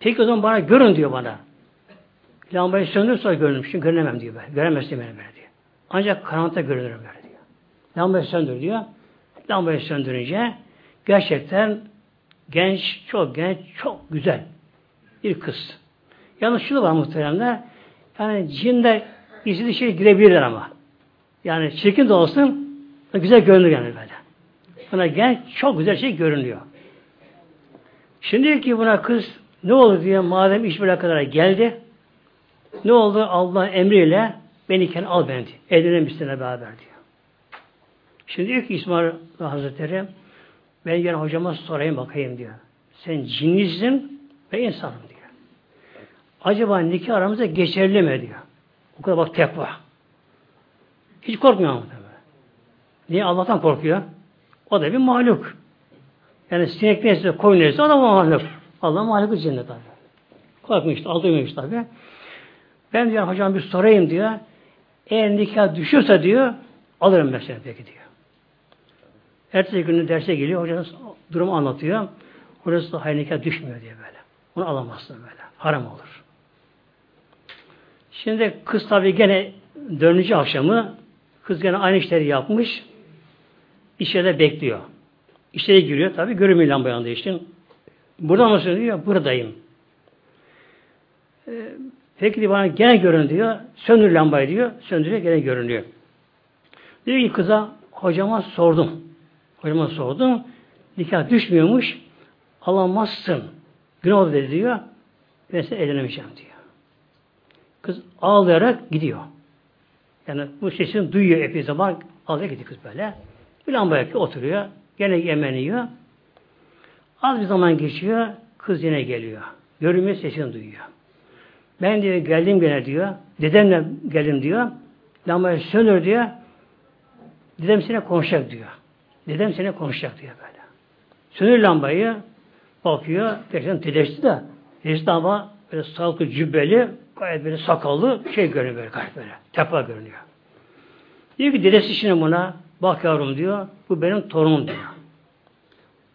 [SPEAKER 1] Peki o zaman bana görün diyor bana. Lambayı söndür sonra görünüm. Çünkü görünemem diyor ben. Göremezsin beni böyle diyor. Ancak karanlıkta görünürüm böyle diyor. Lambayı söndür diyor. Lambayı söndürünce gerçekten genç, çok genç, çok güzel bir kız. Yalnız şu da var muhteremler. Yani cinde istediği şey girebilirler ama. Yani çirkin de olsun güzel görünür yani böyle. Buna genç çok güzel şey görünüyor. Şimdi ki buna kız ne olur diye madem iş böyle kadar geldi ne oldu Allah emriyle beni kendi al beni bizimle beraber diyor. Şimdi diyor ki İsmail Hazretleri ben yarın hocama sorayım bakayım diyor. Sen cinlisin ve insanım diyor. Acaba nikah aramızda geçerli mi diyor. O kadar bak tekva. Hiç korkmuyor mu? Niye Allah'tan korkuyor? O da bir mahluk. Yani sinek neyse, koyun neyse o da mahluk. Allah mahluku cennet tabi. Korkmuş, aldırmıyor tabi. Ben diyor hocam bir sorayım diyor. Eğer nikah düşürse diyor, alırım mesela peki diyor. Ertesi günü derse geliyor, hocanız durumu anlatıyor. Hocası da hayır nikah düşmüyor diye böyle. Onu alamazsın böyle. Haram olur. Şimdi kız tabi gene dördüncü akşamı kız gene aynı işleri yapmış. İçeride bekliyor. İçeri giriyor tabi görünmüyor lamba yandığı için. Burada mı diyor? Buradayım. Ee, peki bana gene görün diyor. Söndür lambayı diyor. Söndürüyor gene görünüyor. Diyor ki kıza hocama sordum. Hocama sordum. Nikah düşmüyormuş. Alamazsın. Günah oldu dedi diyor. Ben seni evlenemeyeceğim diyor. Kız ağlayarak gidiyor. Yani bu sesini duyuyor epey zaman ağlayarak gidiyor kız böyle. Bir lambaya oturuyor. Gene yemeğini yiyor. Az bir zaman geçiyor. Kız yine geliyor. Görünmüyor sesini duyuyor. Ben diyor geldim gene diyor. Dedemle geldim diyor. Lambayı söndür diyor. Dedem sene konuşacak diyor. Dedem sene konuşacak diyor böyle. Sönür lambayı bakıyor. Gerçekten dedesi de dedesi de ama böyle sağlıklı cübbeli gayet böyle sakallı şey görünüyor böyle gayet böyle. Tepa görünüyor. Diyor ki dedesi şimdi buna bak yavrum diyor bu benim torunum diyor.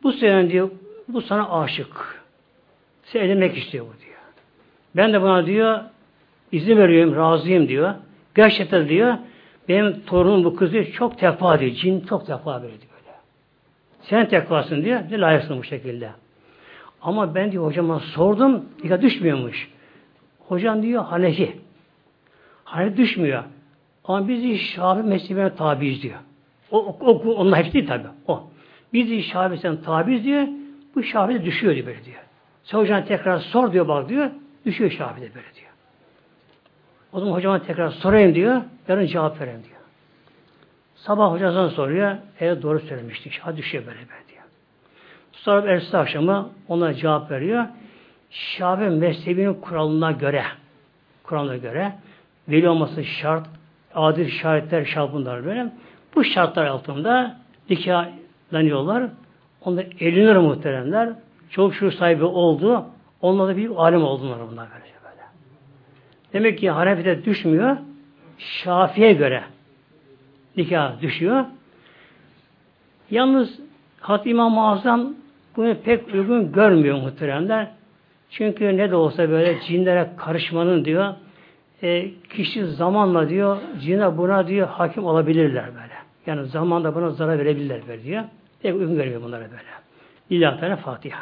[SPEAKER 1] Bu sene diyor bu sana aşık. Seni edinmek istiyor bu diyor. Ben de buna diyor izin veriyorum, razıyım diyor. Gerçekten diyor, benim torunum bu kızı çok tekva diyor. Cin çok tekva böyle. Sen tekvasın diyor, bir layıksın bu şekilde. Ama ben diyor hocama sordum, dikkat düşmüyormuş. Hocam diyor Hanefi. Hanefi düşmüyor. Ama biz diyor Şafi mezhebine tabiiz diyor. O, o, o, onun hepsi değil tabi. O. Biz diyor Şafi'den tabiiz diyor. Bu Şafi'de düşüyor diyor böyle diyor. Sen hocam tekrar sor diyor bak diyor. Düşüyor Şafi'de böyle diyor. O zaman hocama tekrar sorayım diyor. Yarın cevap vereyim diyor. Sabah hocasından soruyor. Evet doğru söylemişti. Ha düşüyor böyle böyle diyor. Sonra ertesi akşamı ona cevap veriyor. Şafi mezhebinin kuralına göre kuralına göre veli olması şart, adil şahitler şart bunlar böyle. Bu şartlar altında nikahlanıyorlar. Onlar elinir muhteremler. Çok şu sahibi oldu. Onlar da bir alim oldular bunlar böylece böyle. Demek ki Hanefi'de düşmüyor. Şafi'ye göre nikah düşüyor. Yalnız Hat İmam-ı Azam bunu pek uygun görmüyor muhteremler. Çünkü ne de olsa böyle cinlere karışmanın diyor e, kişi zamanla diyor cine buna diyor hakim olabilirler böyle. Yani zamanla buna zarar verebilirler böyle diyor. Pek uygun görmüyor bunlara böyle. İlahi Fatiha.